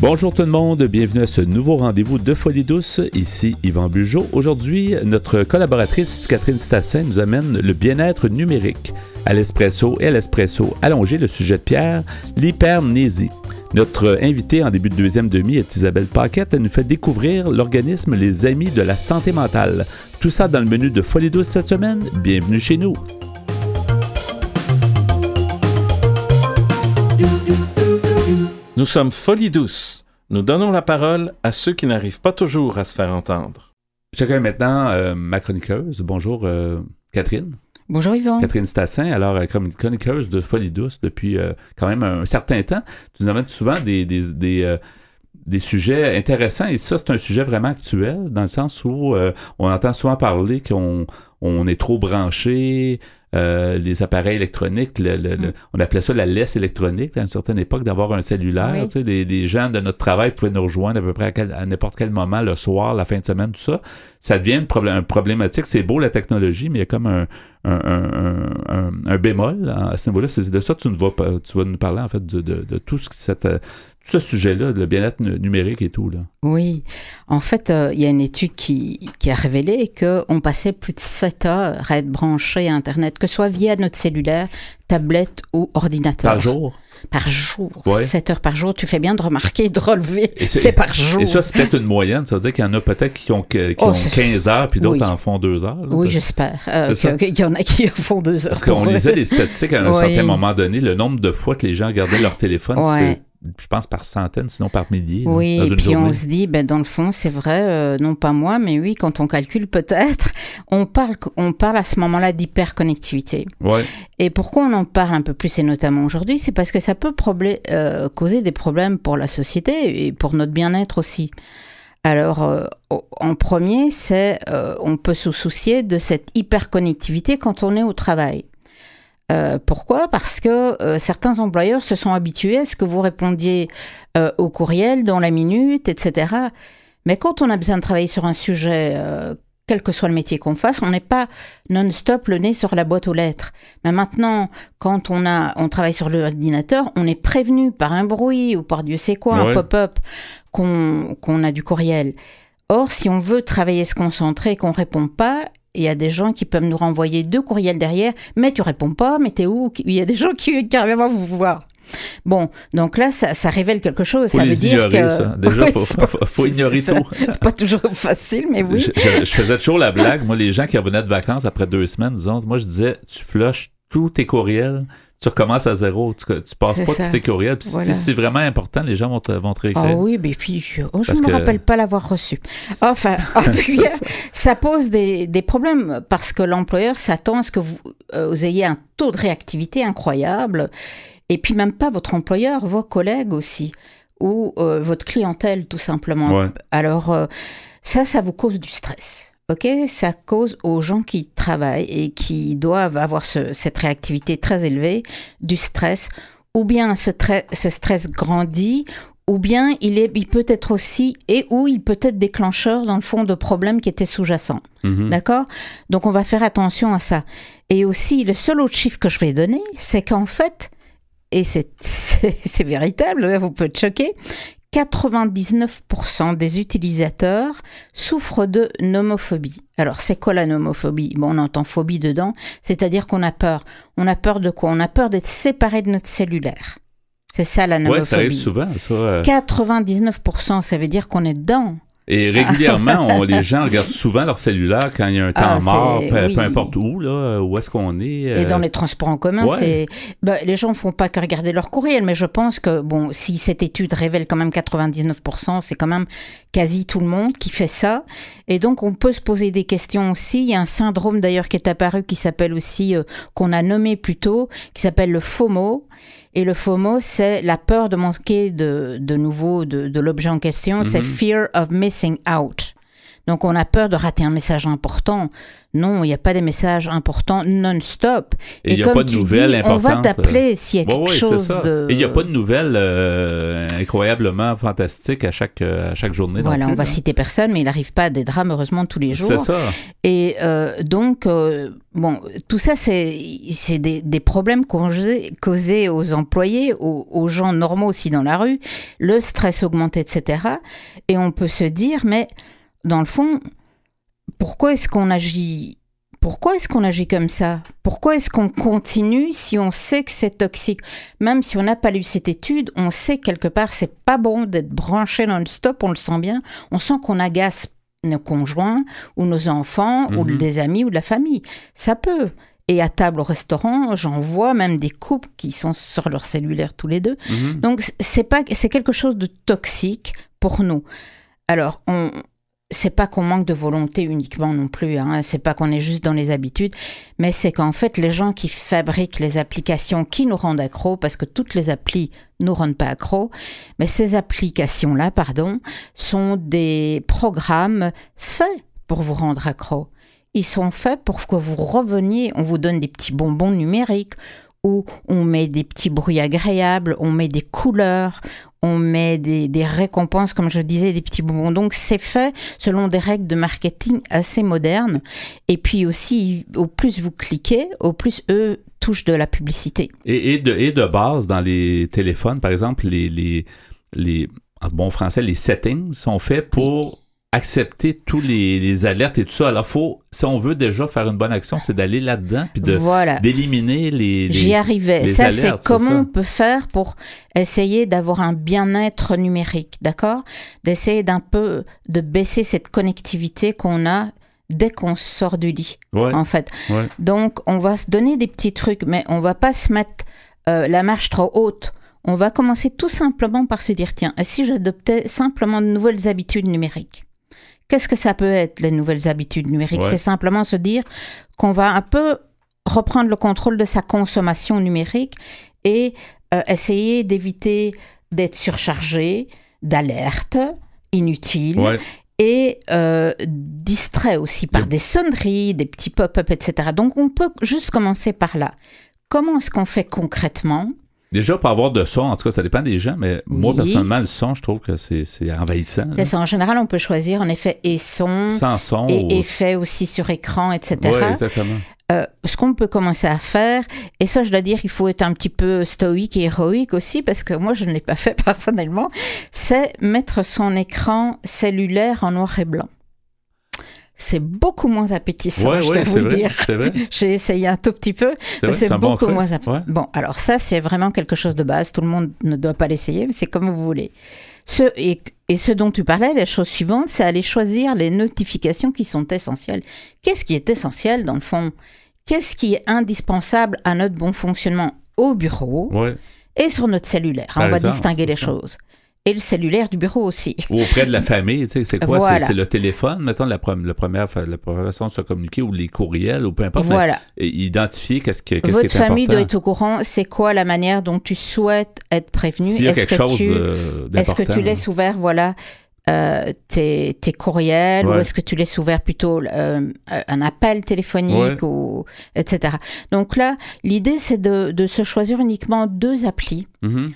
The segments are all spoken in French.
Bonjour tout le monde, bienvenue à ce nouveau rendez-vous de Folie douce. Ici Yvan Bugeaud. Aujourd'hui, notre collaboratrice Catherine Stassin nous amène le bien-être numérique. À l'espresso et à l'espresso allongé, le sujet de Pierre, l'hypermnésie. Notre invitée en début de deuxième demi est Isabelle Paquette. Elle nous fait découvrir l'organisme Les Amis de la santé mentale. Tout ça dans le menu de Folie douce cette semaine. Bienvenue chez nous. Nous sommes Folie douce. Nous donnons la parole à ceux qui n'arrivent pas toujours à se faire entendre. J'accueille maintenant euh, ma chroniqueuse. Bonjour euh, Catherine. Bonjour Yvon. Catherine Stassin, alors euh, chroniqueuse de Folie douce depuis quand même un certain temps. Tu nous amènes souvent des, des, des, des sujets intéressants et ça, c'est un sujet vraiment actuel dans le sens où on entend souvent parler qu'on on est trop branché, euh, les appareils électroniques, mm. on appelait ça la laisse électronique à une certaine époque d'avoir un cellulaire. les, gens de notre travail pouvaient nous rejoindre à peu près à, n'importe quel moment, le soir, la fin de semaine, tout ça. Ça devient une problème, problématique. C'est beau la technologie, mais il y a comme un, un, bémol à ce niveau-là. C'est de ça que tu, vas, tu vas nous parler en fait de, de, tout ce, cette, ce sujet-là, le bien-être numérique et tout. Là? Oui. En fait, euh, il y a une étude qui, qui a révélé qu'on passait plus de 7 heures à être branché à Internet, que ce soit via notre cellulaire, tablette ou ordinateur. Par jour? Par jour. 7 heures par jour. Tu fais bien de remarquer, de relever. C'est par jour. Et ça, c'est peut-être une moyenne. Ça veut dire qu'il y en a peut-être qui ont, qui ont 15 heures, puis d'autres en font 2 heures. oui, j'espère. Euh, qu'il y en a qui en font 2 heures. Parce qu'on lisait les statistiques à un certain moment donné, le nombre de fois que les gens regardaient leur téléphone, c'était je pense par centaines, sinon par milliers. Oui, et puis on se dit, ben, dans le fond, c'est vrai, euh, non pas moi, mais oui, quand on calcule peut-être, on parle, on parle à ce moment-là d'hyperconnectivité. Ouais. Et pourquoi on en parle un peu plus, et notamment aujourd'hui, c'est parce que ça peut euh, causer des problèmes pour la société et pour notre bien-être aussi. Alors, euh, en premier, c'est on peut se soucier de cette hyperconnectivité quand on est au travail. Euh, pourquoi? Parce que euh, certains employeurs se sont habitués à ce que vous répondiez euh, au courriel dans la minute, etc. Mais quand on a besoin de travailler sur un sujet, quel que soit le métier qu'on fasse, on n'est pas non-stop le nez sur la boîte aux lettres. Mais maintenant, quand on a, on travaille sur l'ordinateur, on est prévenu par un bruit ou par Dieu sait quoi, un pop-up, qu'on a du courriel. Or, si on veut travailler se concentrer et qu'on répond pas, il y a des gens qui peuvent nous renvoyer deux courriels derrière, mais tu réponds pas, mais t'es où? Il y a des gens qui carrément vous voir. Bon, donc là, ça, révèle quelque chose. ça veut dire que ça. déjà, il faut, ignorer tout. Pas toujours facile, mais oui. Je, faisais toujours la blague. Moi, les gens qui revenaient de vacances après deux semaines, disons, moi, je disais, tu flushes tous tes courriels tu recommences à zéro. Tu, tu passes pas tous tes courriels. Puis si c'est vraiment important, les gens vont te, vont te réécrire. Ah oui, mais puis je oh, ne me rappelle pas l'avoir reçu. Enfin, en tout cas, ça. pose des, des, problèmes parce que l'employeur s'attend à ce que vous, euh, vous, ayez un taux de réactivité incroyable. Et puis même pas votre employeur, vos collègues aussi, ou euh, votre clientèle tout simplement. Alors euh, ça, ça vous cause du stress. Ok, ça cause aux gens qui travaillent et qui doivent avoir cette réactivité très élevée du stress, ou bien ce, ce stress grandit, ou bien il, est, il peut être aussi, et ou il peut être déclencheur dans le fond de problèmes qui étaient sous-jacents. Mhm. D'accord? Donc on va faire attention à ça. Et aussi, le seul autre chiffre que je vais donner, c'est qu'en fait, et c'est véritable, vous pouvez être choqué, 99% des utilisateurs souffrent de nomophobie. Alors, c'est quoi la nomophobie? Bon, on entend phobie dedans, c'est-à-dire qu'on a peur. On a peur de quoi? On a peur d'être séparé de notre cellulaire. C'est ça la nomophobie. Ouais, ça arrive souvent, ça. 99%, ça veut dire qu'on est dedans. Et régulièrement, les gens regardent souvent leur cellulaire quand il y a un temps ah, mort, peu, importe où, là, où est-ce qu'on est. Et dans euh, les transports en commun, c'est. Ben, les gens ne font pas que regarder leur courriel, mais je pense que, bon, si cette étude révèle quand même 99%, c'est quand même quasi tout le monde qui fait ça. Et donc, on peut se poser des questions aussi. Il y a un syndrome d'ailleurs qui est apparu qui s'appelle aussi, euh, qu'on a nommé plus tôt, qui s'appelle le FOMO. Et le FOMO, c'est la peur de manquer de, de nouveau de, de l'objet en question, c'est mhm. fear of missing out. Donc on a peur de rater un message important. Non, il n'y a pas des messages importants non-stop. Et il n'y a pas de nouvelles dis, on va importantes, t'appeler s'il y a Ouais, quelque ouais, c'est chose de... Et il n'y a pas de nouvelles euh, incroyablement fantastiques à chaque, euh, à chaque journée. Voilà, non on plus, va hein. citer personne, mais il n'arrive pas à des drames, heureusement, tous les C'est jours. ça. Et euh, donc, euh, bon, tout ça, c'est c'est des, des problèmes causés, causés aux employés, aux, aux gens normaux aussi dans la rue, le stress augmenté, etc. Et on peut se dire, mais dans le fond, pourquoi est-ce qu'on agit pourquoi est-ce qu'on agit comme ça? Pourquoi est-ce qu'on continue si on sait que c'est toxique? Même si on n'a pas lu cette étude, on sait quelque part c'est pas bon d'être branché non-stop, on le sent bien. On sent qu'on agace nos conjoints ou nos enfants ou Mhm. des amis ou de la famille. Ça peut. Et à table au restaurant, j'en vois même des couples qui sont sur leur cellulaire tous les deux. Mhm. Donc c'est pas c'est quelque chose de toxique pour nous. Alors on c'est pas qu'on manque de volonté uniquement non plus, hein. c'est pas qu'on est juste dans les habitudes, mais c'est qu'en fait les gens qui fabriquent les applications qui nous rendent accros, parce que toutes les applis nous rendent pas accros, mais ces applications-là, pardon, sont des programmes faits pour vous rendre accro. Ils sont faits pour que vous reveniez, on vous donne des petits bonbons numériques, où on met des petits bruits agréables, on met des couleurs, on met des, récompenses, comme je disais, des petits bonbons. Donc c'est fait selon des règles de marketing assez modernes. Et puis aussi, au plus vous cliquez, au plus eux touchent de la publicité. Et, et de, et de base, dans les téléphones, par exemple, les, les, les en bon français, les settings sont faits pour accepter tous les, les alertes et tout ça. Alors, faut, si on veut déjà faire une bonne action, c'est d'aller là-dedans puis de voilà. d'éliminer les, les- J'y arrivais. les Ça, c'est comment ça. on peut faire pour essayer d'avoir un bien-être numérique, d'accord? D'essayer d'un peu de baisser cette connectivité qu'on a dès qu'on sort du lit, Ouais, en fait. ouais. Donc, on va se donner des petits trucs, mais on va pas se mettre euh, la marche trop haute. On va commencer tout simplement par se dire, tiens, si j'adoptais simplement de nouvelles habitudes numériques Qu'est-ce que ça peut être, les nouvelles habitudes numériques? Ouais. C'est simplement se dire qu'on va un peu reprendre le contrôle de sa consommation numérique et euh, essayer d'éviter d'être surchargé d'alertes inutiles Ouais. et euh, distrait aussi par Yep. des sonneries, des petits pop-up, etc. Donc on peut juste commencer par là. Comment est-ce qu'on fait concrètement Déjà, pour avoir de son, en tout cas, ça dépend des gens, mais moi, Oui. personnellement, le son, je trouve que c'est c'est envahissant. C'est ça. En général, on peut choisir en effet et son Sans son. et ou- effet aussi sur écran, etc. Ouais, exactement. Euh, ce qu'on peut commencer à faire, et ça je dois dire qu'il faut être un petit peu stoïque et héroïque aussi, parce que moi je ne l'ai pas fait personnellement, c'est mettre son écran cellulaire en noir et blanc. C'est beaucoup moins appétissant, Ouais, je ouais, vous vrai. dire. J'ai essayé un tout petit peu, C'est bon beaucoup moins appétissant. Ouais. Bon, alors ça c'est vraiment quelque chose de base, tout le monde ne doit pas l'essayer, mais c'est comme vous voulez. Ce, et, et ce dont tu parlais, la chose suivante, c'est aller choisir les notifications qui sont essentielles. Qu'est-ce qui est essentiel dans le fond? Qu'est-ce qui est indispensable à notre bon fonctionnement au bureau et sur notre cellulaire? On va exemple, distinguer les ça. choses. Et le cellulaire du bureau aussi. Ou auprès de la famille, tu sais, c'est quoi? C'est- Voilà. C'est le téléphone, mettons, la, pre- la première, fa- la première façon de se communiquer, ou les courriels, ou peu importe. mais Voilà. identifier qu'est-ce que- qu'est-ce Votre qui est famille important. doit être au courant. C'est quoi la manière dont tu souhaites être prévenu? Est-ce que tu euh, Est-ce que tu laisses ouvert, voilà, euh, tes, tes courriels ou est-ce que tu laisses ouvert plutôt euh, un appel téléphonique Ouais. ou etc. Donc là, l'idée c'est de, de se choisir uniquement deux applis Mhm.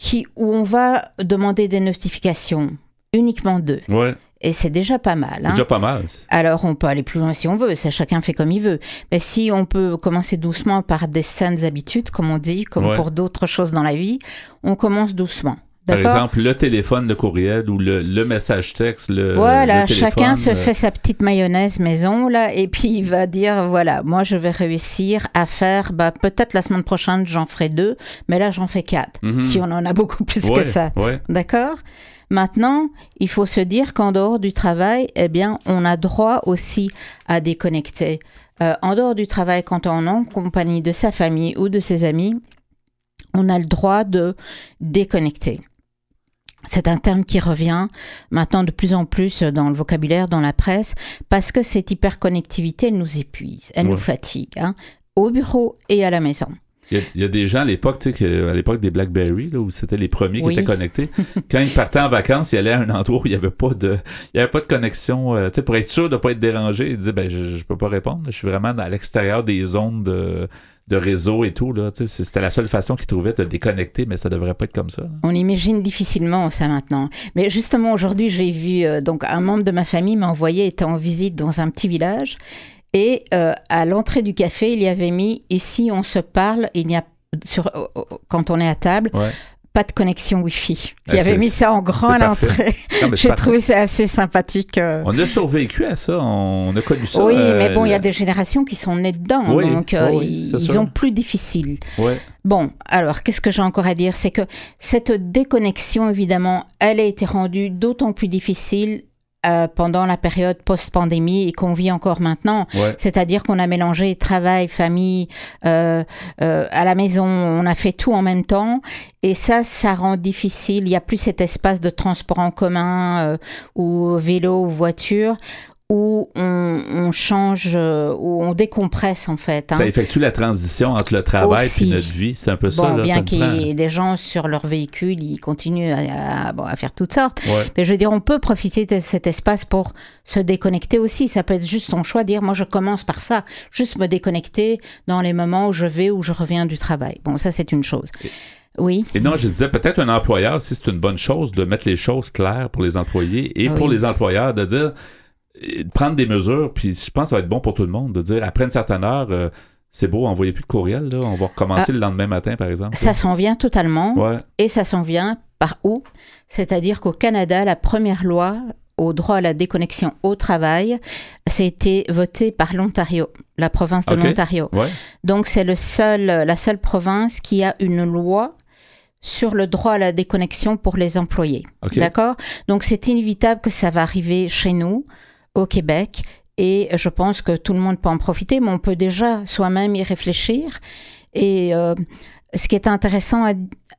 Qui où on va demander des notifications, uniquement deux, Ouais, et c'est déjà pas mal. hein. déjà pas mal. Alors on peut aller plus loin si on veut, ça chacun fait comme il veut. Mais si on peut commencer doucement par des saines habitudes, comme on dit, comme Ouais. pour d'autres choses dans la vie, on commence doucement. Par exemple, le téléphone, le courriel ou le, le message texte, le. Voilà, le téléphone, chacun se euh, fait sa petite mayonnaise maison là, et puis il va dire voilà, moi je vais réussir à faire, bah peut-être la semaine prochaine j'en ferai deux, mais là j'en fais quatre. Mhm. Si on en a beaucoup plus ouais, que ça, Ouais. d'accord? Maintenant, il faut se dire qu'en dehors du travail, eh bien, on a droit aussi à déconnecter. Euh, en dehors du travail, quand on est en compagnie de sa famille ou de ses amis, on a le droit de déconnecter. C'est un terme qui revient maintenant de plus en plus dans le vocabulaire, dans la presse, parce que cette hyperconnectivité, elle nous épuise, elle Ouais. nous fatigue, hein, au bureau et à la maison. Il y, a, il y a des gens à l'époque, tu sais, à l'époque des BlackBerry, là, où c'était les premiers Oui. qui étaient connectés. Quand ils partaient en vacances, ils allaient à un endroit où il n'y avait pas de, il y avait pas de connexion, euh, tu sais, pour être sûr de ne pas être dérangé. Ils disaient, ben, je, je peux pas répondre. Je suis vraiment à l'extérieur des zones de, de réseau et tout, là. C'était la seule façon qu'ils trouvaient de déconnecter, mais ça devrait pas être comme ça. là. On imagine difficilement ça maintenant. Mais justement, aujourd'hui, j'ai vu euh, donc un membre de ma famille m'a envoyé, était en visite dans un petit village. Et euh, à l'entrée du café, il y avait mis Ici, on se parle, il n'y a sur, quand on est à table, Ouais. Pas de connexion Wi-Fi. Il Ah, avait mis ça en grand à l'entrée. J'ai trouvé ça assez sympathique. euh. On a survécu à ça, on a connu ça. oui, euh, mais bon, il y a des générations qui sont nées dedans, Oui, donc euh, oui, ils ont plus difficile. Ouais. Bon, alors, qu'est-ce que j'ai encore à dire? C'est que cette déconnexion, évidemment, elle a été rendue d'autant plus difficile euh, pendant la période post-pandémie et qu'on vit encore maintenant. Ouais. C'est-à-dire qu'on a mélangé travail, famille, euh, euh, à la maison, on a fait tout en même temps. Et ça, ça rend difficile. Il n'y a plus cet espace de transport en commun euh, ou vélo ou voiture où on, on change, euh, où on décompresse en fait. hein. Ça effectue la transition entre le travail et notre vie. C'est un peu ça. Bon, là, bien ça qu'il y ait des gens sur leur véhicule, ils continuent à, à- bon, à faire toutes sortes. Ouais. Mais je veux dire, on peut profiter de cet espace pour se déconnecter aussi. Ça peut être juste son choix, dire moi je commence par ça, juste me déconnecter dans les moments où je vais ou je reviens du travail. Bon, ça c'est une chose. Oui, Et non, je disais peut-être un employeur, si c'est une bonne chose, de mettre les choses claires pour les employés et Ah pour les employeurs, de dire, de prendre des mesures, puis je pense que ça va être bon pour tout le monde, de dire, après une certaine heure, euh, c'est beau, envoyez plus de courriel, là, on va recommencer le lendemain matin, par exemple. Ah. ça s'en vient totalement. Ouais, Et ça s'en vient par où? C'est-à-dire qu'au Canada, la première loi au droit à la déconnexion au travail, ça a été voté par l'Ontario, la province de l'Ontario. ouais, Donc c'est le seul, la seule province qui a une loi sur le droit à la déconnexion pour les employés. D'accord? Donc c'est inévitable que ça va arriver chez nous, au Québec, et je pense que tout le monde peut en profiter, mais on peut déjà soi-même y réfléchir. Et euh, ce qui est intéressant à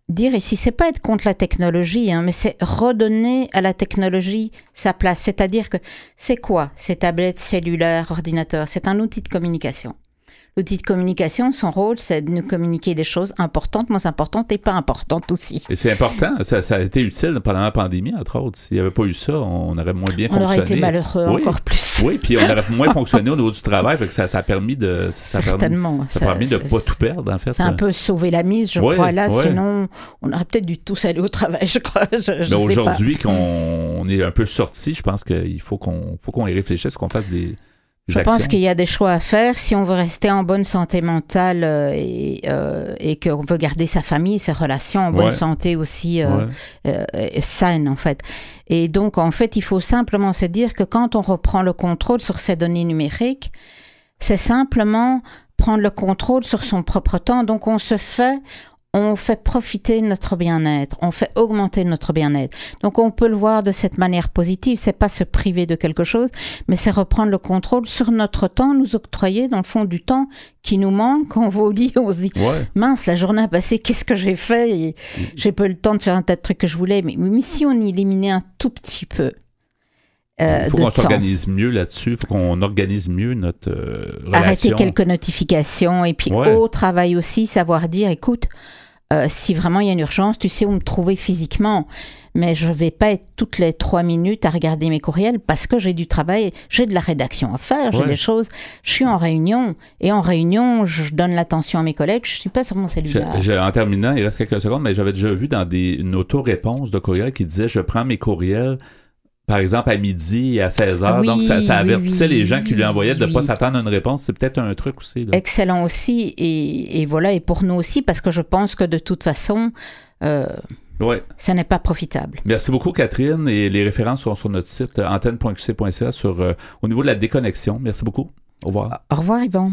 dire ici, c'est pas être contre la technologie, hein, mais c'est redonner à la technologie sa place. C'est-à-dire que c'est quoi ces tablettes cellulaires, ordinateurs? C'est un outil de communication. L'outil de communication, son rôle, c'est de nous communiquer des choses importantes, moins importantes et pas importantes aussi. Et c'est important, ça, ça a été utile pendant la pandémie, entre autres. S'il n'y avait pas eu ça, on aurait moins bien On fonctionné. aurait été malheureux Oui. encore plus. Oui, puis on aurait moins fonctionné au niveau du travail, fait que ça, ça a permis de... Ça a permis, Certainement. ça a permis de Ça- ne pas tout perdre, en fait. C'est un peu sauver la mise, je crois. Là, sinon, on aurait peut-être dû tous aller au travail, je crois. Je, je Mais aujourd'hui qu'on on est un peu sorti, je pense qu'il faut qu'on qu'on y réfléchisse, qu'on fasse des Je pense qu'il y a des choix à faire si on veut rester en bonne santé mentale euh, et, euh, et qu'on veut garder sa famille, ses relations en bonne Ouais. santé aussi euh, Ouais. euh, euh, saine en fait. Et donc en fait, il faut simplement se dire que quand on reprend le contrôle sur ces données numériques, c'est simplement prendre le contrôle sur son propre temps. Donc on se fait on fait profiter notre bien-être, on fait augmenter notre bien-être. Donc on peut le voir de cette manière positive, c'est pas se priver de quelque chose, mais c'est reprendre le contrôle sur notre temps, nous octroyer dans le fond du temps qui nous manque quand on va au lit, on se dit Ouais. mince, la journée a passé, qu'est-ce que j'ai fait? Et J'ai pas eu le temps de faire un tas de trucs que je voulais, mais, mais si on éliminait un tout petit peu euh, Il faut de qu'on temps, s'organise mieux là-dessus, il faut qu'on organise mieux notre euh, arrêter relation. quelques notifications et puis Ouais. au travail aussi, savoir dire, écoute, euh, si vraiment il y a une urgence, tu sais où me trouver physiquement. Mais je vais pas être toutes les trois minutes à regarder mes courriels parce que j'ai du travail, j'ai de la rédaction à faire, j'ai Ouais. des choses. Je suis en réunion et en réunion, je donne l'attention à mes collègues. Je suis pas sur mon Je- cellulaire. je- en terminant, il reste quelques secondes, mais j'avais déjà vu dans des, une auto-réponse de courriel qui disait je prends mes courriels, par exemple, à midi et à 16 heures. Oui, Donc, ça, avertissait oui, les gens qui lui envoyaient de ne pas s'attendre à une réponse. C'est peut-être un truc aussi. Là. Excellent aussi et, et voilà et pour nous aussi parce que je pense que de toute façon, euh, Ouais. ça n'est pas profitable. Merci beaucoup, Catherine. Et les références sont sur notre site euh, antenne.qc.ca sur, euh, au niveau de la déconnexion. Merci beaucoup. Au revoir. Au revoir Yvon.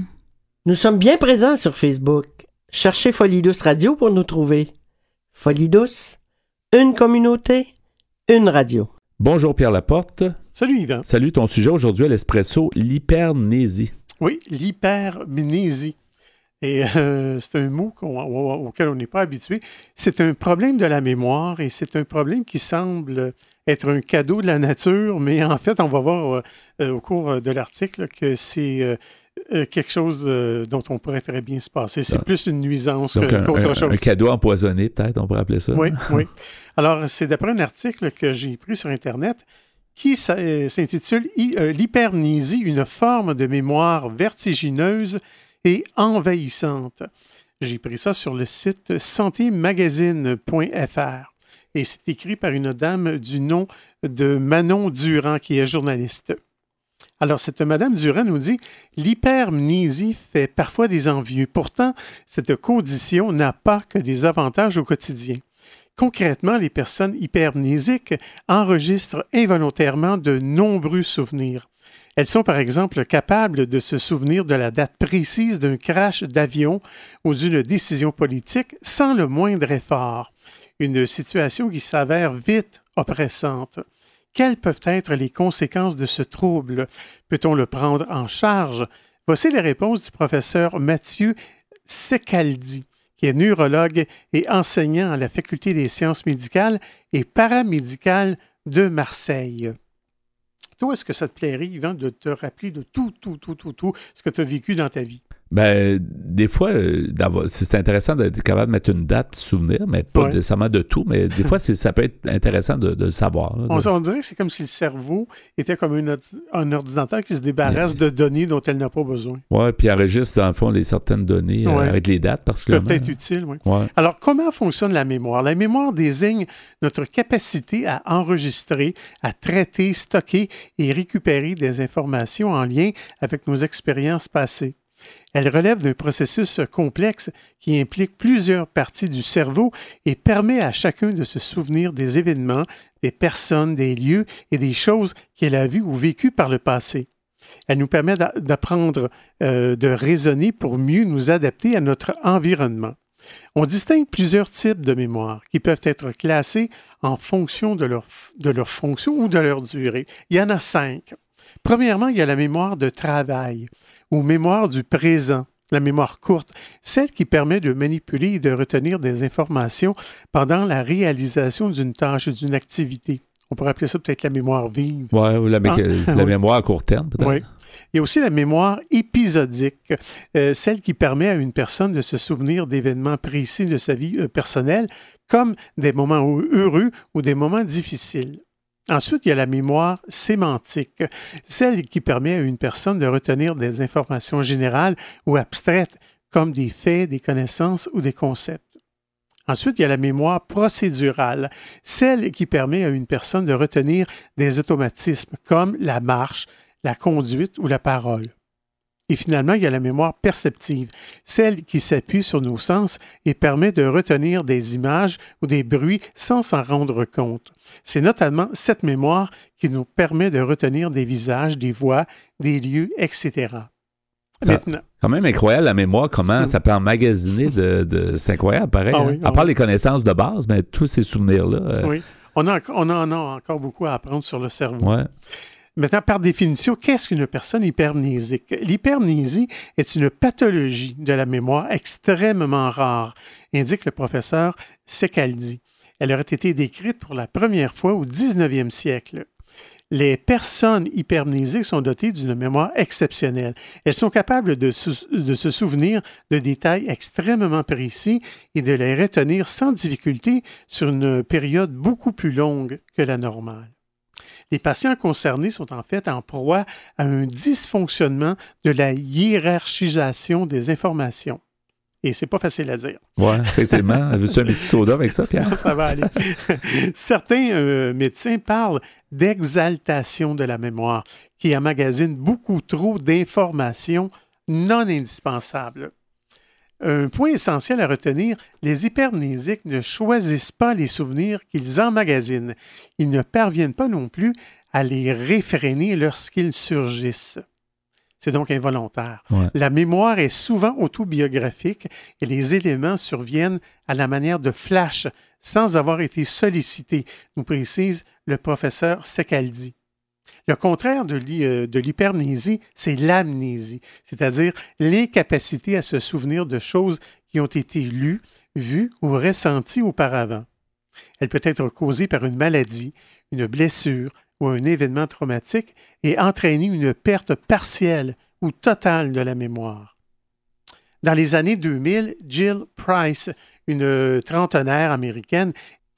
Nous sommes bien présents sur Facebook. Cherchez Folie Douce Radio pour nous trouver. Folie Douce, une communauté, une radio. Bonjour, Pierre Laporte. Salut Yvan. Salut, ton sujet aujourd'hui à l'espresso, l'hypernésie. Oui, l'hypermnésie. Et euh, c'est un mot auquel on n'est pas habitué. C'est un problème de la mémoire et c'est un problème qui semble être un cadeau de la nature, mais en fait, on va voir euh, euh, au cours de l'article que c'est euh, euh, quelque chose euh, dont on pourrait très bien se passer. C'est Ah. plus une nuisance qu'autre chose. un cadeau empoisonné, peut-être, on pourrait appeler ça. Oui, oui. Alors, c'est d'après un article que j'ai pris sur Internet qui euh, s'intitule L'hypermnésie, une forme de mémoire vertigineuse et envahissante. J'ai pris ça sur le site santémagazine.fr et c'est écrit par une dame du nom de Manon Durand qui est journaliste. Alors, cette Madame Durand nous dit L'hypermnésie fait parfois des envieux. Pourtant, cette condition n'a pas que des avantages au quotidien. Concrètement, les personnes hypermnésiques enregistrent involontairement de nombreux souvenirs. Elles sont par exemple capables de se souvenir de la date précise d'un crash d'avion ou d'une décision politique sans le moindre effort, une situation qui s'avère vite oppressante. Quelles peuvent être les conséquences de ce trouble? Peut-on le prendre en charge? Voici les réponses du professeur Mathieu Secaldi, qui est neurologue et enseignant à la Faculté des sciences médicales et paramédicales de Marseille. Toi, est-ce que ça te plairait, Yvan, de te rappeler de tout, tout, tout, tout, tout ce que tu as vécu dans ta vie? Ben, des fois, euh, c'est intéressant d'être capable de mettre une date souvenir, mais pas Ouais. nécessairement de tout, mais des fois, ça peut être intéressant de, de le savoir. là, On, de- on dirait que c'est comme si le cerveau était comme un, ordi- un ordinateur qui se débarrasse de données dont elle n'a pas besoin. Ouais, puis enregistre, dans le fond, les certaines données euh, avec les dates, parce que. peuvent être utiles, oui. Ouais. Alors, comment fonctionne la mémoire? La mémoire désigne notre capacité à enregistrer, à traiter, stocker et récupérer des informations en lien avec nos expériences passées. Elle relève d'un processus complexe qui implique plusieurs parties du cerveau et permet à chacun de se souvenir des événements, des personnes, des lieux et des choses qu'elle a vues ou vécues par le passé. Elle nous permet d'a- d'apprendre, euh, de raisonner pour mieux nous adapter à notre environnement. On distingue plusieurs types de mémoire qui peuvent être classés en fonction de leur, de leur fonction ou de leur durée. Il y en a cinq. Premièrement, il y a la mémoire de travail ou mémoire du présent, la mémoire courte, celle qui permet de manipuler et de retenir des informations pendant la réalisation d'une tâche ou d'une activité. On pourrait appeler ça peut-être la mémoire vive. Ouais, ou la, Ah, la oui. mémoire à court terme, peut-être. Oui. Il y a aussi la mémoire épisodique, euh, celle qui permet à une personne de se souvenir d'événements précis de sa vie euh, personnelle, comme des moments heu- heureux ou des moments difficiles. Ensuite, il y a la mémoire sémantique, celle qui permet à une personne de retenir des informations générales ou abstraites, comme des faits, des connaissances ou des concepts. Ensuite, il y a la mémoire procédurale, celle qui permet à une personne de retenir des automatismes comme la marche, la conduite ou la parole. Et finalement, il y a la mémoire perceptive, celle qui s'appuie sur nos sens et permet de retenir des images ou des bruits sans s'en rendre compte. C'est notamment cette mémoire qui nous permet de retenir des visages, des voix, des lieux, etc. Maintenant, Quand même incroyable la mémoire, comment ça peut emmagasiner de. de- c'est incroyable, pareil. Ah hein. oui, à ah part oui. les connaissances de base, mais tous ces souvenirs-là. euh, oui, on, a, on en a encore beaucoup à apprendre sur le cerveau. ouais. Maintenant, par définition, qu'est-ce qu'une personne hypermnésique? L'hypermnésie est une pathologie de la mémoire extrêmement rare, indique le professeur Secaldi. Elle aurait été décrite pour la première fois au 19e siècle. Les personnes hypermnésiques sont dotées d'une mémoire exceptionnelle. Elles sont capables de, se souvenir de détails extrêmement précis et de les retenir sans difficulté sur une période beaucoup plus longue que la normale. Les patients concernés sont en fait en proie à un dysfonctionnement de la hiérarchisation des informations. Et c'est pas facile à dire. Ouais, effectivement. Veux-tu un petit soda avec ça, Pierre? Ça va aller. Certains euh, médecins parlent d'exaltation de la mémoire, qui emmagasine beaucoup trop d'informations non indispensables. Un point essentiel à retenir, les hypermnésiques ne choisissent pas les souvenirs qu'ils emmagasinent. Ils ne parviennent pas non plus à les réfréner lorsqu'ils surgissent. C'est donc involontaire. Ouais. La mémoire est souvent autobiographique et les éléments surviennent à la manière de flash sans avoir été sollicités, nous précise le professeur Secaldi. Le contraire euh, de l'hypermnésie, c'est l'amnésie, c'est-à-dire l'incapacité à se souvenir de choses qui ont été lues, vues ou ressenties auparavant. Elle peut être causée par une maladie, une blessure ou un événement traumatique et entraîner une perte partielle ou totale de la mémoire. Dans les années 2000, Jill Price, une trentenaire américaine,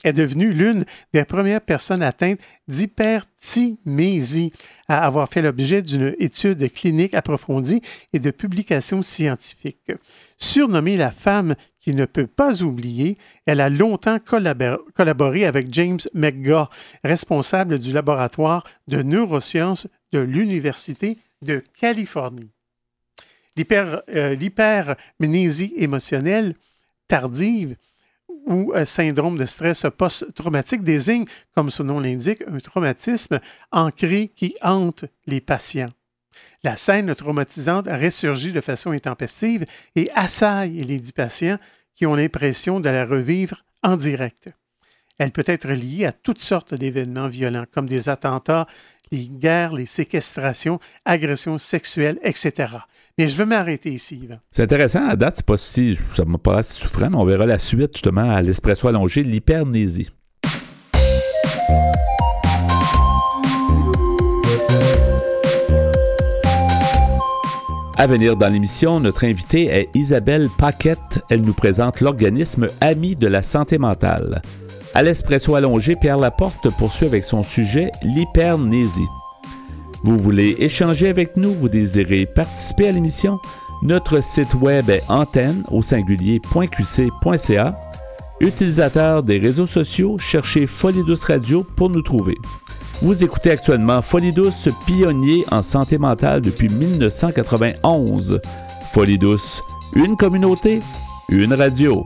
est devenue l'une des premières personnes atteintes d'hyperthymésie à avoir fait l'objet d'une étude clinique approfondie et de publications scientifiques. Surnommée la femme qui ne peut pas oublier, elle a longtemps collaboré avec James McGaugh, responsable du laboratoire de neurosciences de l'Université de Californie. Euh, l'hypermnésie émotionnelle tardive ou un syndrome de stress post-traumatique désigne, comme son nom l'indique, un traumatisme ancré qui hante les patients. La scène traumatisante ressurgit de façon intempestive et assaille les dix patients qui ont l'impression de la revivre en direct. Elle peut être liée à toutes sortes d'événements violents, comme des attentats, les guerres, les séquestrations, agressions sexuelles, etc. Je veux m'arrêter ici. C'est intéressant, à date, c'est pas si, ça m'a pas si souffrant, mais on verra la suite justement à l'espresso allongé, l'hypernésie. À venir dans l'émission, notre invitée est Isabelle Paquette. Elle nous présente l'organisme Ami de la santé mentale. À l'espresso allongé, Pierre Laporte poursuit avec son sujet l'hypernésie. Vous voulez échanger avec nous, vous désirez participer à l'émission? Notre site web est antenne au singulier.qc.ca. Utilisateur des réseaux sociaux, cherchez Folie Radio pour nous trouver. Vous écoutez actuellement Folie Douce, pionnier en santé mentale depuis 1991. Folie une communauté, une radio.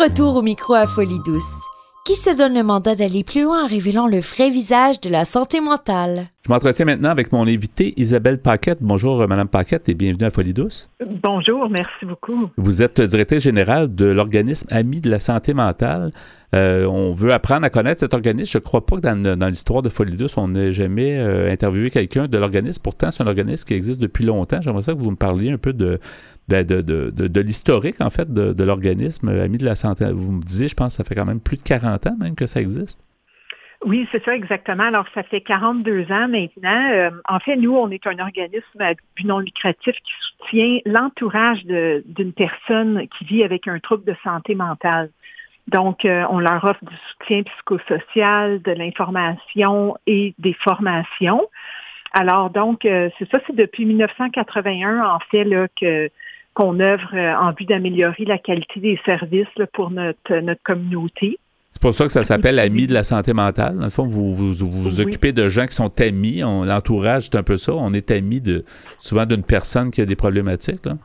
Retour au micro à Folie Douce. Qui se donne le mandat d'aller plus loin en révélant le vrai visage de la santé mentale? Je m'entretiens maintenant avec mon invité Isabelle Paquette. Bonjour, Madame Paquette, et bienvenue à Folie Douce. Bonjour, merci beaucoup. Vous êtes directrice générale de l'organisme Amis de la santé mentale. Euh, on veut apprendre à connaître cet organisme. Je ne crois pas que dans, l'histoire de Folie Douce, on n'ait jamais euh, interviewé quelqu'un de l'organisme. Pourtant, c'est un organisme qui existe depuis longtemps. J'aimerais ça que vous me parliez un peu de, de, de, l'historique, en fait, de, l'organisme Amis de la santé. Vous me disiez, je pense, que ça fait quand même plus de 40 ans même que ça existe. Oui, c'est ça exactement. Alors, ça fait 42 ans maintenant. Euh, en fait, nous, on est un organisme non lucratif qui soutient l'entourage d'une personne qui vit avec un trouble de santé mentale. Donc, euh, on leur offre du soutien psychosocial, de l'information et des formations. Alors, donc, euh, c'est ça, c'est depuis 1981, en fait, là, que qu'on œuvre euh, en vue d'améliorer la qualité des services pour notre, notre communauté. C'est pour ça que ça s'appelle Amis de la santé mentale. Dans le fond, vous vous, vous, occupez de gens qui sont amis. L'entourage, c'est un peu ça. On est amis de souvent d'une personne qui a des problématiques. Là.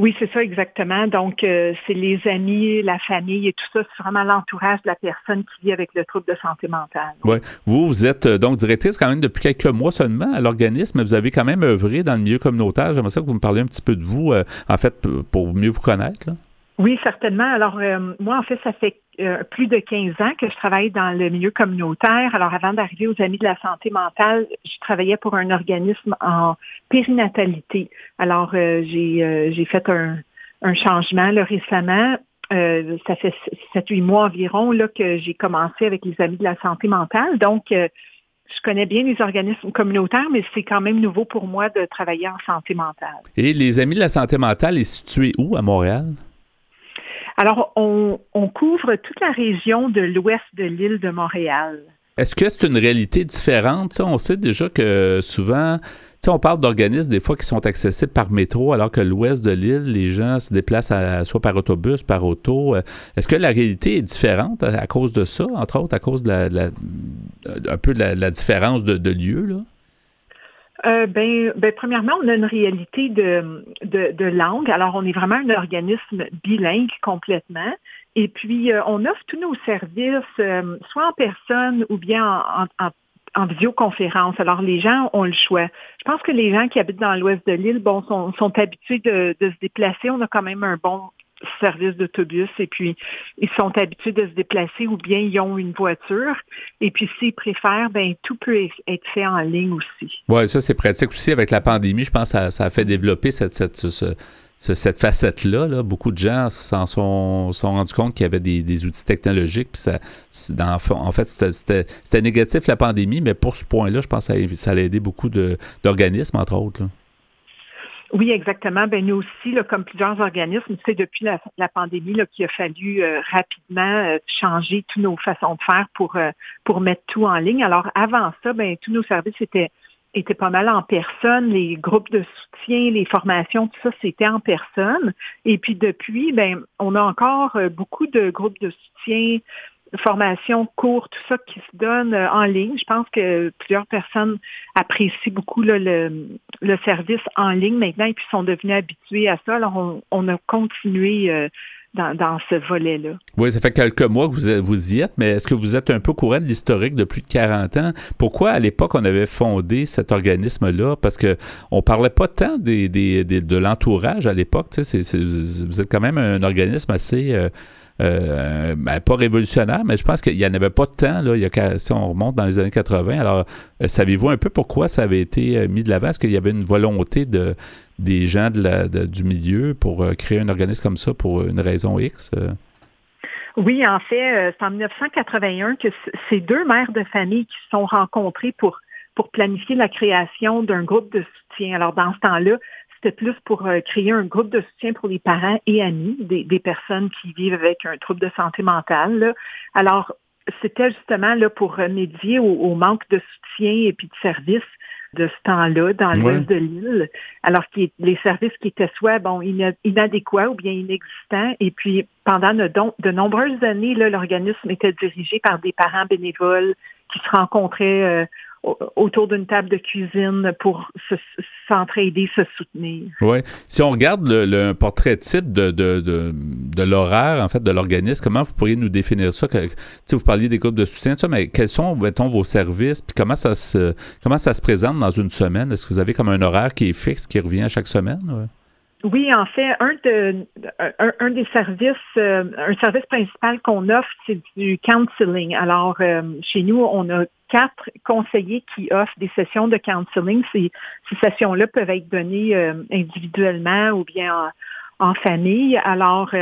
Oui, c'est ça exactement. Donc, euh, c'est les amis, la famille et tout ça. C'est vraiment l'entourage de la personne qui vit avec le trouble de santé mentale. Oui. Vous, vous êtes euh, donc directrice quand même depuis quelques mois seulement à l'organisme, mais vous avez quand même œuvré dans le milieu communautaire. J'aimerais ça que vous me parliez un petit peu de vous, euh, en fait, pour mieux vous connaître. Là. Oui, certainement. Alors, moi, en fait, ça fait euh, plus de 15 ans que je travaille dans le milieu communautaire. Alors, avant d'arriver aux Amis de la santé mentale, je travaillais pour un organisme en périnatalité. Alors, euh, j'ai fait un, changement là, récemment. ça fait 7-8 mois environ là, que j'ai commencé avec les Amis de la santé mentale. Donc, je connais bien les organismes communautaires, mais c'est quand même nouveau pour moi de travailler en santé mentale. Et les Amis de la santé mentale est situé où à Montréal? Alors, on, couvre toute la région de l'ouest de l'île de Montréal. Est-ce que c'est une réalité différente? on sait déjà que souvent, on parle d'organismes des fois qui sont accessibles par métro, alors que l'ouest de l'île, les gens se déplacent soit par autobus, par auto. Est-ce que la réalité est différente à, cause de ça, entre autres, à cause de la, un peu de la, différence de, de lieu? Là? Euh, ben, ben, premièrement, on a une réalité de, de, langue. Alors, on est vraiment un organisme bilingue complètement. Et puis, euh, on offre tous nos services, euh, soit en personne ou bien en, en, visioconférence. Alors, les gens ont le choix. Je pense que les gens qui habitent dans l'ouest de l'île, bon, sont, sont habitués de, de se déplacer. On a quand même un bon service d'autobus et puis ils sont habitués de se déplacer ou bien ils ont une voiture. Et puis s'ils préfèrent, ben tout peut être fait en ligne aussi. Oui, ça c'est pratique aussi avec la pandémie. Je pense que ça, a fait développer cette, cette, cette facette-là. Là. Beaucoup de gens s'en sont, sont rendus compte qu'il y avait des, outils technologiques. Puis ça, en fait, c'était négatif la pandémie, mais pour ce point-là, je pense que ça, ça a aidé beaucoup d'organismes, entre autres. Oui, exactement. Ben nous aussi, là, comme plusieurs organismes, c'est depuis la, pandémie qu'il a fallu euh, rapidement euh, changer toutes nos façons de faire pour euh, pour mettre tout en ligne. Alors avant ça, ben tous nos services étaient étaient pas mal en personne, les groupes de soutien, les formations, tout ça, c'était en personne. Et puis depuis, ben, on a encore beaucoup de groupes de soutien, formation, cours, tout ça qui se donne euh, en ligne. Je pense que plusieurs personnes apprécient beaucoup le, le, service en ligne maintenant et puis sont devenus habitués à ça. Alors, on, a continué euh, dans, ce volet-là. Oui, ça fait quelques mois que vous, vous y êtes, mais est-ce que vous êtes un peu courant de l'historique de plus de 40 ans? Pourquoi, à l'époque, on avait fondé cet organisme-là? Parce que on parlait pas tant des, des, de l'entourage à l'époque. Vous êtes quand même un organisme assez... Euh, euh, ben, pas révolutionnaire, mais je pense qu'il n'y en avait pas temps, là, il y a, si on remonte dans les années 80. Alors, euh, savez-vous un peu pourquoi ça avait été mis de l'avant? Est-ce qu'il y avait une volonté de, des gens du milieu pour créer un organisme comme ça pour une raison X? Oui, en fait, c'est en 1981 que ces deux mères de famille qui se sont rencontrées pour, pour planifier la création d'un groupe de soutien. Alors, dans ce temps-là, c'était plus pour euh, créer un groupe de soutien pour les parents et amis des, personnes qui vivent avec un trouble de santé mentale. Alors, c'était justement là pour remédier au, manque de soutien et puis de services de ce temps-là dans l'ouest de l'île, alors que les services qui étaient soit bon inadéquats ou bien inexistants. Et puis pendant de, de nombreuses années, l'organisme était dirigé par des parents bénévoles qui se rencontraient euh, autour d'une table de cuisine pour s'entraider, se, soutenir. Oui. Si on regarde le, portrait type de, l'horaire, en fait, de l'organisme, comment vous pourriez nous définir ça? Que, vous parliez des groupes de soutien, ça, mais quels sont, mettons, vos services? Puis comment ça se comment ça se présente dans une semaine? Est-ce que vous avez comme un horaire qui est fixe, qui revient chaque semaine? Oui, en fait, un, de, un, des services, euh, un service principal qu'on offre, c'est du counseling. Alors, euh, chez nous, on a quatre conseillers qui offrent des sessions de counseling. Ces, sessions-là peuvent être données euh, individuellement ou bien en, famille. Alors,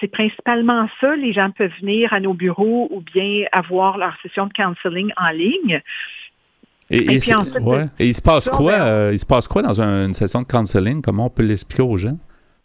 c'est principalement ça. Les gens peuvent venir à nos bureaux ou bien avoir leur session de counseling en ligne. Et, il se passe quoi? Euh, il se passe quoi dans une session de counseling? Comment on peut l'expliquer aux gens?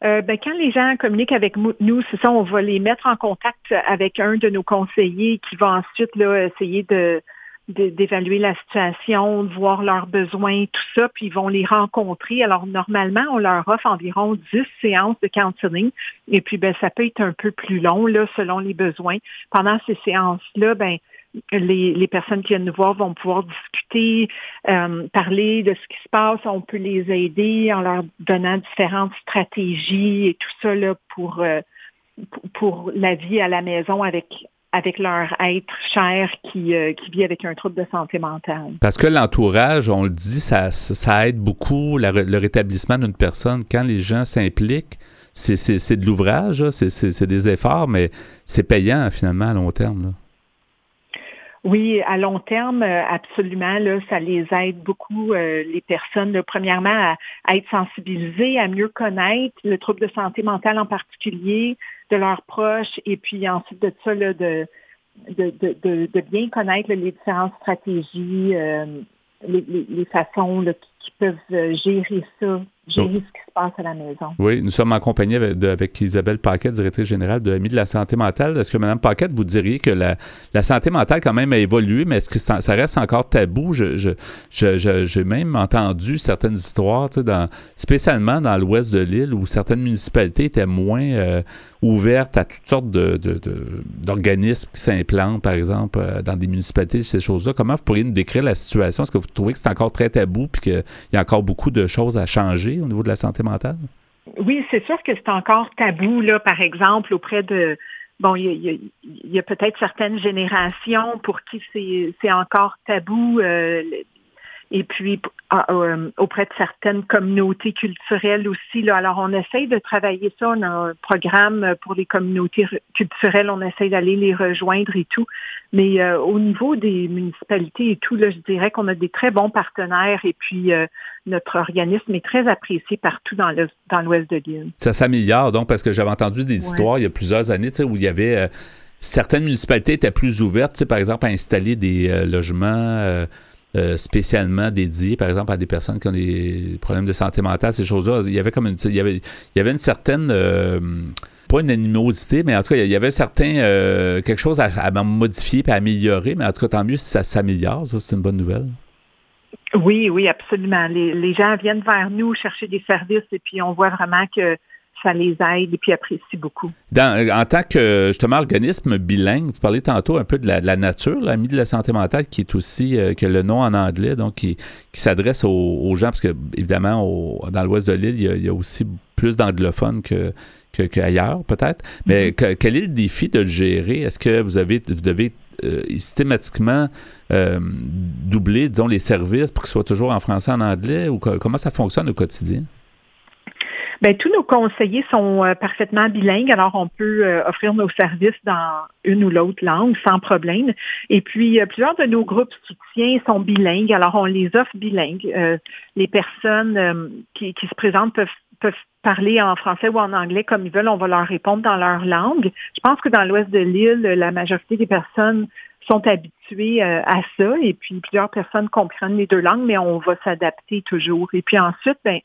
Euh, ben, quand les gens communiquent avec nous, c'est ça, on va les mettre en contact avec un de nos conseillers qui va ensuite là, essayer de, d'évaluer la situation, de voir leurs besoins, tout ça, puis ils vont les rencontrer. Alors, normalement, on leur offre environ 10 séances de counseling, et puis ben, ça peut être un peu plus long, là, selon les besoins. Pendant ces séances-là, ben, les, personnes qui viennent nous voir vont pouvoir discuter, euh, parler de ce qui se passe. On peut les aider en leur donnant différentes stratégies et tout ça là, pour, euh, pour la vie à la maison avec avec leur être cher qui, euh, qui vit avec un trouble de santé mentale. Parce que l'entourage, on le dit, ça, ça aide beaucoup le rétablissement d'une personne. Quand les gens s'impliquent, c'est de l'ouvrage, c'est des efforts, mais c'est payant finalement à long terme. Oui, à long terme, euh, absolument, là, ça les aide beaucoup, euh, les personnes, premièrement, à, être sensibilisées, à mieux connaître le trouble de santé mentale en particulier, de leurs proches, et puis ensuite de ça, là, de, de, de, de, bien connaître les différentes stratégies, euh, les, les, façons qui, peuvent gérer ça gérer ce qui se passe à la maison. Oui, nous sommes en compagnie avec, Isabelle Paquette, directrice générale de l'AMI de la santé mentale. Est-ce que, Mme Paquette, vous diriez que la, santé mentale, quand même, a évolué, mais est-ce que ça, reste encore tabou? J'ai je, je, même entendu certaines histoires, dans, spécialement dans l'ouest de l'île, où certaines municipalités étaient moins euh, ouvertes à toutes sortes d'organismes qui s'implantent, par exemple, euh, dans des municipalités, ces choses-là. Comment vous pourriez nous décrire la situation? Est-ce que vous trouvez que c'est encore très tabou et qu'il y a encore beaucoup de choses à changer? au niveau de la santé mentale? Oui, c'est sûr que c'est encore tabou, là, par exemple, auprès de. Bon, il y a, peut-être certaines générations pour qui c'est encore tabou. Euh, et puis, euh, auprès de certaines communautés culturelles aussi. Là. Alors, on essaye de travailler ça. On a un programme pour les communautés culturelles. On essaye d'aller les rejoindre et tout. Mais euh, au niveau des municipalités et tout, là, je dirais qu'on a des très bons partenaires et puis euh, notre organisme est très apprécié partout dans l'ouest dans de l'île. Ça s'améliore donc parce que j'avais entendu des histoires il y a plusieurs années où il y avait certaines municipalités étaient plus ouvertes, par exemple à installer des logements euh, spécialement dédié, par exemple, à des personnes qui ont des problèmes de santé mentale, ces choses-là. Il y avait comme une, il y avait, une certaine euh, pas une animosité, mais en tout cas, il y avait un certain euh, quelque chose à, modifier et à améliorer, mais en tout cas, tant mieux si ça s'améliore, ça c'est une bonne nouvelle. Oui, oui, absolument. Les, gens viennent vers nous chercher des services et puis on voit vraiment que ça les aide et puis apprécie beaucoup. en tant que, justement, organisme bilingue, vous parlez tantôt un peu de la, nature, l'ami de la santé mentale, qui est aussi, euh, que le nom en anglais, donc qui, s'adresse aux, gens, parce que, évidemment, dans l'ouest de l'île, il, y a aussi plus d'anglophones que qu'ailleurs, peut-être. Mais mm-hmm. quel est le défi de le gérer? Est-ce que vous, avez, vous devez euh, systématiquement euh, doubler, disons, les services pour qu'ils soient toujours en français, en anglais? Ou comment ça fonctionne au quotidien? Bien, tous nos conseillers sont euh, parfaitement bilingues, alors on peut euh, offrir nos services dans une ou l'autre langue sans problème. Et puis, euh, plusieurs de nos groupes soutien sont bilingues, alors on les offre bilingues. les personnes qui, se présentent peuvent, peuvent parler en français ou en anglais comme ils veulent, on va leur répondre dans leur langue. Je pense que dans l'ouest de l'île, la majorité des personnes sont habituées à ça et puis plusieurs personnes comprennent les deux langues, mais on va s'adapter toujours. Et puis ensuite, ben,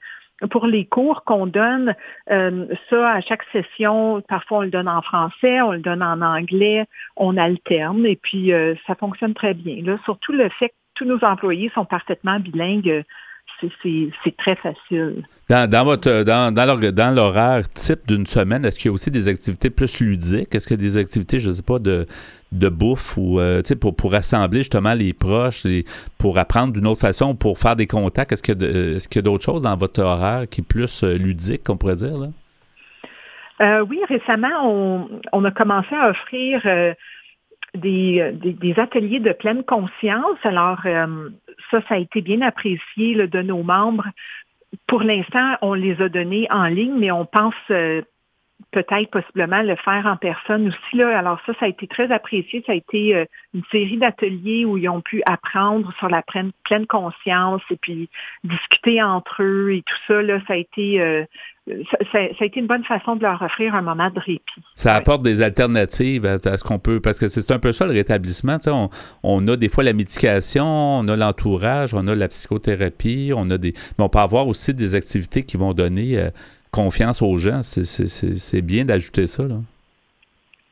pour les cours qu'on donne, euh, ça, à chaque session, parfois on le donne en français, on le donne en anglais, on alterne et puis euh, ça fonctionne très bien. Là, surtout le fait que tous nos employés sont parfaitement bilingues, c'est très facile. Dans, dans, votre, dans, dans l'horaire type d'une semaine, est-ce qu'il y a aussi des activités plus ludiques? Est-ce qu'il y a des activités, je ne sais pas, de, de bouffe ou euh, pour, pour rassembler justement les proches, pour apprendre d'une autre façon, pour faire des contacts? Est-ce qu'il y a, a d'autres choses dans votre horaire qui est plus euh, ludique, qu'on pourrait dire? Là? Euh, oui, récemment, on, on, a commencé à offrir des, des, ateliers de pleine conscience. Alors, ça, ça a été bien apprécié de nos membres. Pour l'instant, on les a donnés en ligne, mais on pense euh, peut-être possiblement le faire en personne aussi. Là. Alors ça, ça a été très apprécié. Ça a été euh, une série d'ateliers où ils ont pu apprendre sur la pleine, pleine, conscience et puis discuter entre eux et tout ça. Là, ça a été euh, ça, a été une bonne façon de leur offrir un moment de répit. Ça apporte des alternatives à, ce qu'on peut, parce que c'est un peu ça le rétablissement. On, on, a des fois la médication, on a l'entourage, on a la psychothérapie, on a des, mais on peut avoir aussi des activités qui vont donner euh, confiance aux gens. C'est bien d'ajouter ça. Là.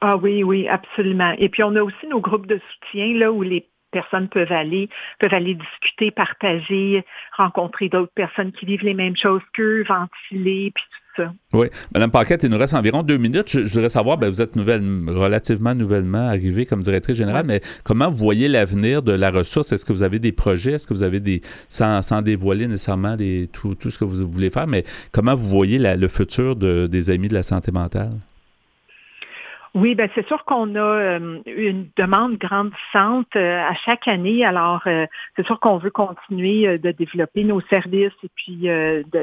Ah oui, oui, absolument. Et puis on a aussi nos groupes de soutien là où les personnes peuvent aller, peuvent aller discuter, partager, rencontrer d'autres personnes qui vivent les mêmes choses qu'eux, ventiler, puis. Oui. Madame Paquette, il nous reste environ deux minutes. Je, voudrais savoir, ben, vous êtes nouvelle, relativement nouvellement arrivée comme directrice générale, mais comment vous voyez l'avenir de la ressource? Est-ce que vous avez des projets? Est-ce que vous avez des, sans, sans dévoiler nécessairement tout, tout, ce que vous voulez faire, mais comment vous voyez le futur de, des amis de la santé mentale? Oui, ben c'est sûr qu'on a euh, une demande grandissante euh, à chaque année. Alors, euh, c'est sûr qu'on veut continuer de développer nos services et puis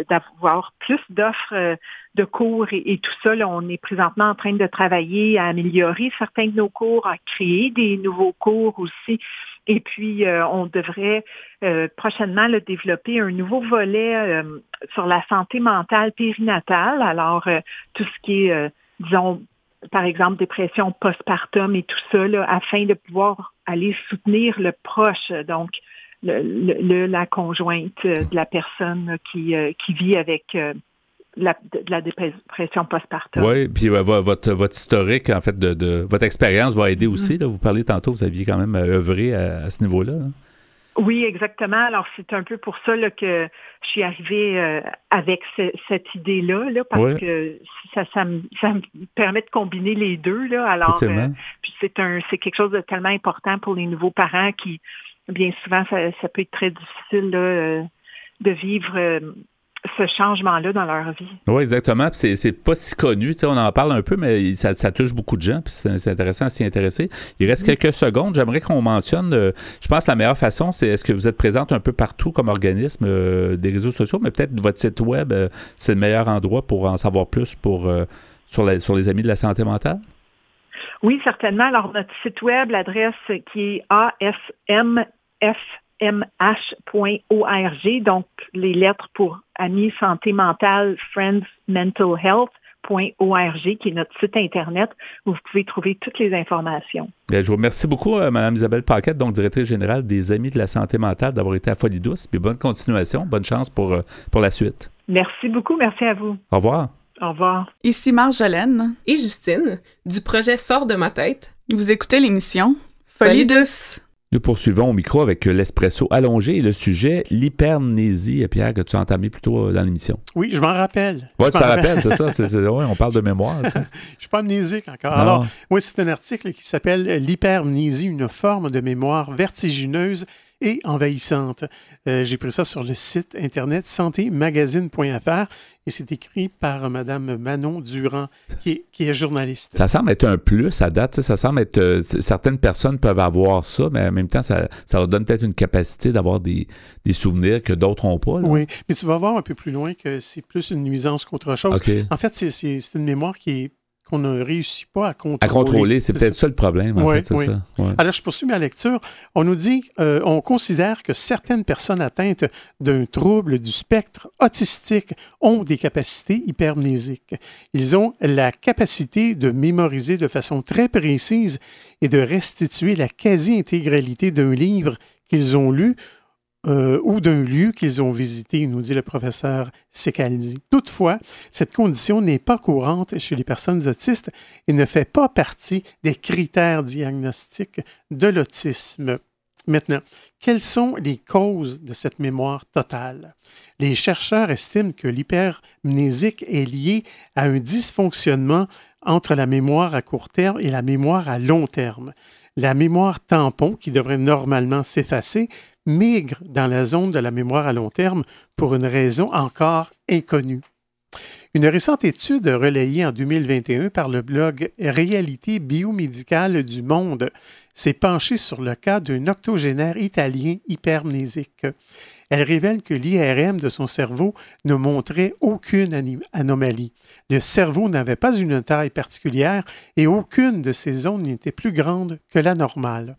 d'avoir plus d'offres de cours et, tout ça. on est présentement en train de travailler à améliorer certains de nos cours, à créer des nouveaux cours aussi. Et puis, on devrait prochainement développer un nouveau volet sur la santé mentale périnatale. Alors, tout ce qui est, disons, par exemple, dépression postpartum et tout ça, afin de pouvoir aller soutenir le proche, donc le, la conjointe de la personne qui, euh, qui vit avec euh, la, la dépression postpartum. Oui, puis votre, votre historique, en fait, de, votre expérience va aider aussi. Mm-hmm. vous parlez tantôt, vous aviez quand même euh, œuvré à, ce niveau-là. Hein? Oui, exactement. Alors, c'est un peu pour ça que je suis arrivée euh, avec cette idée-là, là, parce que ça, ça, me, ça me permet de combiner les deux. Là. Alors, euh, puis c'est un c'est quelque chose de tellement important pour les nouveaux parents qui, bien souvent, ça, ça peut être très difficile là, euh, de vivre ce changement-là dans leur vie. Oui, exactement. Puis c'est pas si connu. Tu sais, on en parle un peu, mais ça, ça touche beaucoup de gens. Puis c'est intéressant à s'y intéresser. Il reste quelques secondes. J'aimerais qu'on mentionne, euh, je pense que la meilleure façon, c'est est-ce que vous êtes présente un peu partout comme organisme euh, des réseaux sociaux, mais peut-être votre site web, euh, c'est le meilleur endroit pour en savoir plus pour, sur, la, sur les amis de la santé mentale? Oui, certainement. Alors, notre site web, l'adresse qui est asmf mh.org, donc les lettres pour Amis Santé Mentale, Friends Mental Health.org, qui est notre site Internet où vous pouvez trouver toutes les informations. je vous remercie beaucoup, euh, Mme Isabelle Paquette, donc directrice générale des Amis de la Santé Mentale, d'avoir été à Folie Douce. Puis bonne continuation, bonne chance pour, euh, pour la suite. Merci beaucoup, merci à vous. Au revoir. Au revoir. Ici Marjolaine et Justine du projet Sort de ma tête. Vous écoutez l'émission Folie douce. Nous poursuivons au micro avec l'espresso allongé et le sujet l'hypermnésie, Pierre, que tu as entamé plus tôt euh, dans l'émission. Oui, je m'en rappelle. Oui, tu t'en rappelles, c'est ça. on parle de mémoire. Je je suis pas amnésique encore. Alors, oui, c'est un article qui s'appelle L'hypermnésie, une forme de mémoire vertigineuse et envahissante. Euh, j'ai pris ça sur le site internet santémagazine.fr et c'est écrit par Mme Manon Durand, qui est, journaliste. Ça semble être un plus à date. Ça semble être. Euh, certaines personnes peuvent avoir ça, mais en même temps, ça, leur donne peut-être une capacité d'avoir des, souvenirs que d'autres n'ont pas. Oui, mais tu vas voir un peu plus loin que c'est plus une nuisance qu'autre chose. En fait, c'est une mémoire qui est qu'on ne réussit pas à contrôler. À contrôler, c'est peut-être ça. le problème. En fait, Ça. Alors, je poursuis ma lecture. On nous dit, euh, on considère que certaines personnes atteintes d'un trouble du spectre autistique ont des capacités hypermnésiques. Ils ont la capacité de mémoriser de façon très précise et de restituer la quasi-intégralité d'un livre qu'ils ont lu euh, ou d'un lieu qu'ils ont visité, nous dit le professeur Secaldi. Toutefois, cette condition n'est pas courante chez les personnes autistes et ne fait pas partie des critères diagnostiques de l'autisme. Maintenant, quelles sont les causes de cette mémoire totale? Les chercheurs estiment que l'hypermnésique est lié à un dysfonctionnement entre la mémoire à court terme et la mémoire à long terme. La mémoire tampon, qui devrait normalement s'effacer, migre dans la zone de la mémoire à long terme pour une raison encore inconnue. Une récente étude relayée en 2021 par le blog Réalité biomédicale du monde s'est penchée sur le cas d'un octogénaire italien hypermnésique. Elle révèle que l'IRM de son cerveau ne montrait aucune anomalie. Le cerveau n'avait pas une taille particulière et aucune de ses zones n'était plus grande que la normale.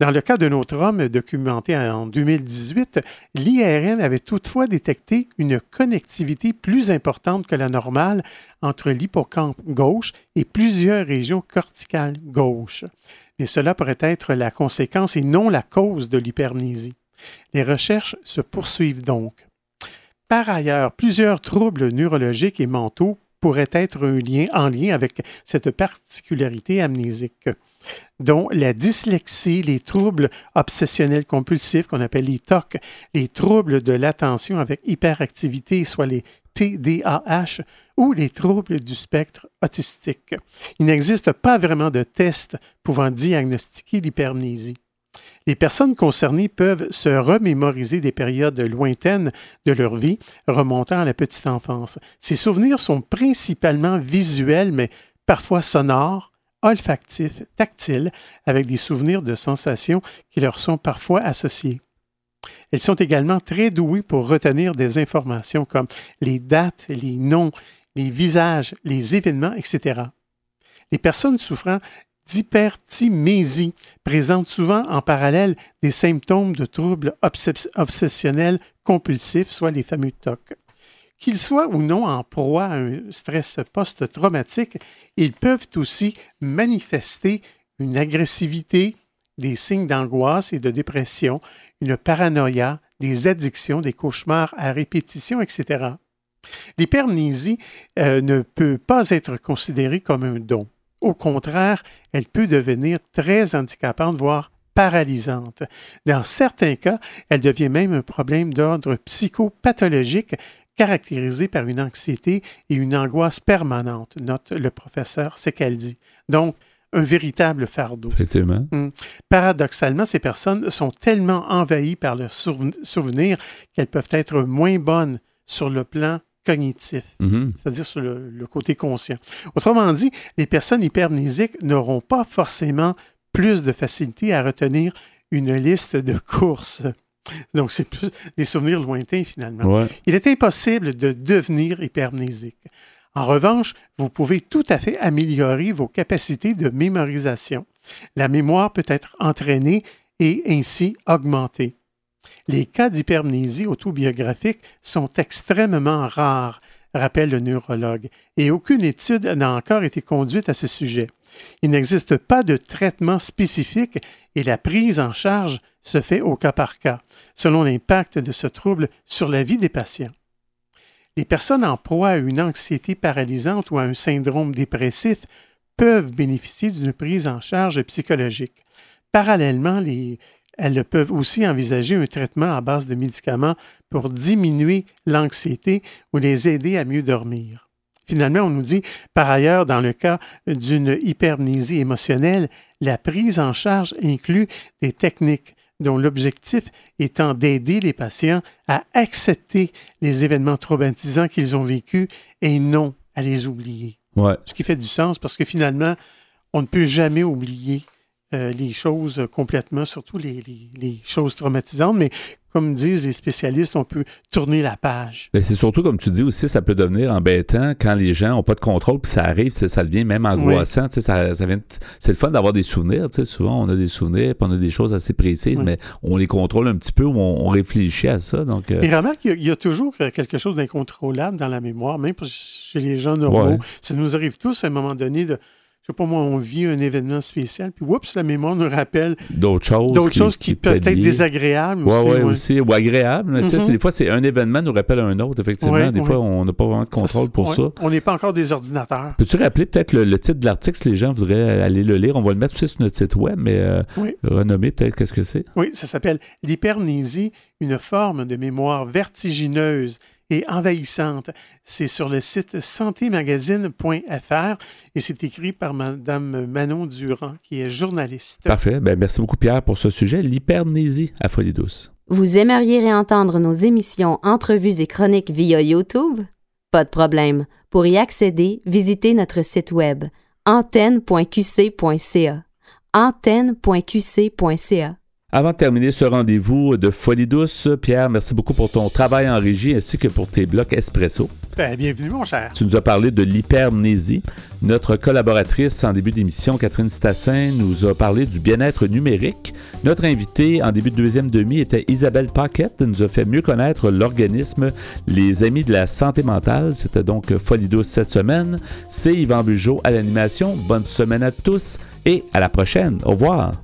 Dans le cas d'un autre homme documenté en 2018, l'IRM avait toutefois détecté une connectivité plus importante que la normale entre l'hippocampe gauche et plusieurs régions corticales gauches. Mais cela pourrait être la conséquence et non la cause de l'hypermnésie. Les recherches se poursuivent donc. Par ailleurs, plusieurs troubles neurologiques et mentaux pourraient être en lien avec cette particularité amnésique dont la dyslexie, les troubles obsessionnels compulsifs qu'on appelle les TOC, les troubles de l'attention avec hyperactivité, soit les TDAH, ou les troubles du spectre autistique. Il n'existe pas vraiment de test pouvant diagnostiquer l'hypermnésie. Les personnes concernées peuvent se remémoriser des périodes lointaines de leur vie remontant à la petite enfance. Ces souvenirs sont principalement visuels, mais parfois sonores, olfactifs, tactiles, avec des souvenirs de sensations qui leur sont parfois associés. Elles sont également très douées pour retenir des informations comme les dates, les noms, les visages, les événements, etc. Les personnes souffrant d'hypertimésie présentent souvent en parallèle des symptômes de troubles obsessionnels compulsifs, soit les fameux TOC. Qu'ils soient ou non en proie à un stress post-traumatique, ils peuvent aussi manifester une agressivité, des signes d'angoisse et de dépression, une paranoïa, des addictions, des cauchemars à répétition, etc. L'hypermnésie euh, ne peut pas être considérée comme un don. Au contraire, elle peut devenir très handicapante, voire paralysante. Dans certains cas, elle devient même un problème d'ordre psychopathologique caractérisé par une anxiété et une angoisse permanente, note le professeur Secaldi. Donc, un véritable fardeau. Effectivement. Hmm. Paradoxalement, ces personnes sont tellement envahies par leurs souvenirs qu'elles peuvent être moins bonnes sur le plan cognitif, Mhm. c'est-à-dire sur le, le côté conscient. Autrement dit, les personnes hypermnésiques n'auront pas forcément plus de facilité à retenir une liste de courses. Donc, c'est plus des souvenirs lointains finalement. Ouais. Il est impossible de devenir hypermnésique. En revanche, vous pouvez tout à fait améliorer vos capacités de mémorisation. La mémoire peut être entraînée et ainsi augmentée. Les cas d'hypermnésie autobiographique sont extrêmement rares, rappelle le neurologue, et aucune étude n'a encore été conduite à ce sujet. Il n'existe pas de traitement spécifique et la prise en charge se fait au cas par cas, selon l'impact de ce trouble sur la vie des patients. Les personnes en proie à une anxiété paralysante ou à un syndrome dépressif peuvent bénéficier d'une prise en charge psychologique. Parallèlement, les- elles peuvent aussi envisager un traitement à base de médicaments pour diminuer l'anxiété ou les aider à mieux dormir. Finalement, on nous dit, par ailleurs, dans le cas d'une hypermnésie émotionnelle, la prise en charge inclut des techniques dont l'objectif étant d'aider les patients à accepter les événements traumatisants qu'ils ont vécus et non à les oublier. Ouais. Ce qui fait du sens parce que finalement, on ne peut jamais oublier euh, les choses complètement, surtout les, les- les choses traumatisantes, mais comme disent les spécialistes, on peut tourner la page. C'est surtout, comme tu dis aussi, ça peut devenir embêtant quand les gens n'ont pas de contrôle, puis ça arrive, ça devient même angoissant. Ça, ça c'est le fun d'avoir des souvenirs. Souvent, on a des souvenirs, puis on a des choses assez précises, Oui. mais on les contrôle un petit peu ou on, on réfléchit à ça. Donc, euh, Et remarque qu'il y a- il y, a toujours euh, quelque chose d'incontrôlable dans la mémoire, même chez les gens normaux. Ouais. Ça nous arrive tous à un moment donné de, je sais pas moi, on vit un événement spécial, puis oups, la mémoire nous rappelle d'autres choses. d'autres choses qui, peuvent être désagréables Ouais, aussi. ouais, ouais. aussi. Ou agréable. mais tu sais, Mhm. Des fois, c'est un événement nous rappelle un autre, effectivement. Des fois, on n'a pas vraiment de contrôle pour ça. On n'est pas encore des ordinateurs. Peux-tu rappeler peut-être le, le titre de l'article si les gens voudraient aller le lire? On va le mettre aussi sur notre site web, mais euh, Oui. renommer peut-être qu'est-ce que c'est? Oui, ça s'appelle l'hypermnésie, une forme de mémoire vertigineuse et envahissante. C'est sur le site santémagazine.fr et c'est écrit par Mme Manon Durand, qui est journaliste. Parfait. Ben, merci beaucoup, Pierre, pour ce sujet. L'hypermnésie à Folie Douce. Vous aimeriez réentendre nos émissions, entrevues et chroniques via YouTube? Pas de problème. Pour y accéder, visitez notre site web antenne.qc.ca. antenne.qc.ca. Avant de terminer ce rendez-vous de Folie Douce, Pierre, merci beaucoup pour ton travail en régie ainsi que pour tes blocs espresso. Ben, bienvenue, mon cher. Tu nous as parlé de l'hypermnésie. Notre collaboratrice en début d'émission, Catherine Stassin, nous a parlé du bien-être numérique. Notre invitée en début de deuxième demi était Isabelle Paquette. Elle nous a fait mieux connaître l'organisme Les Amis de la santé mentale. C'était donc Folie douce cette semaine. C'est Yvan Bugeaud à l'animation. Bonne semaine à tous et à la prochaine. Au revoir.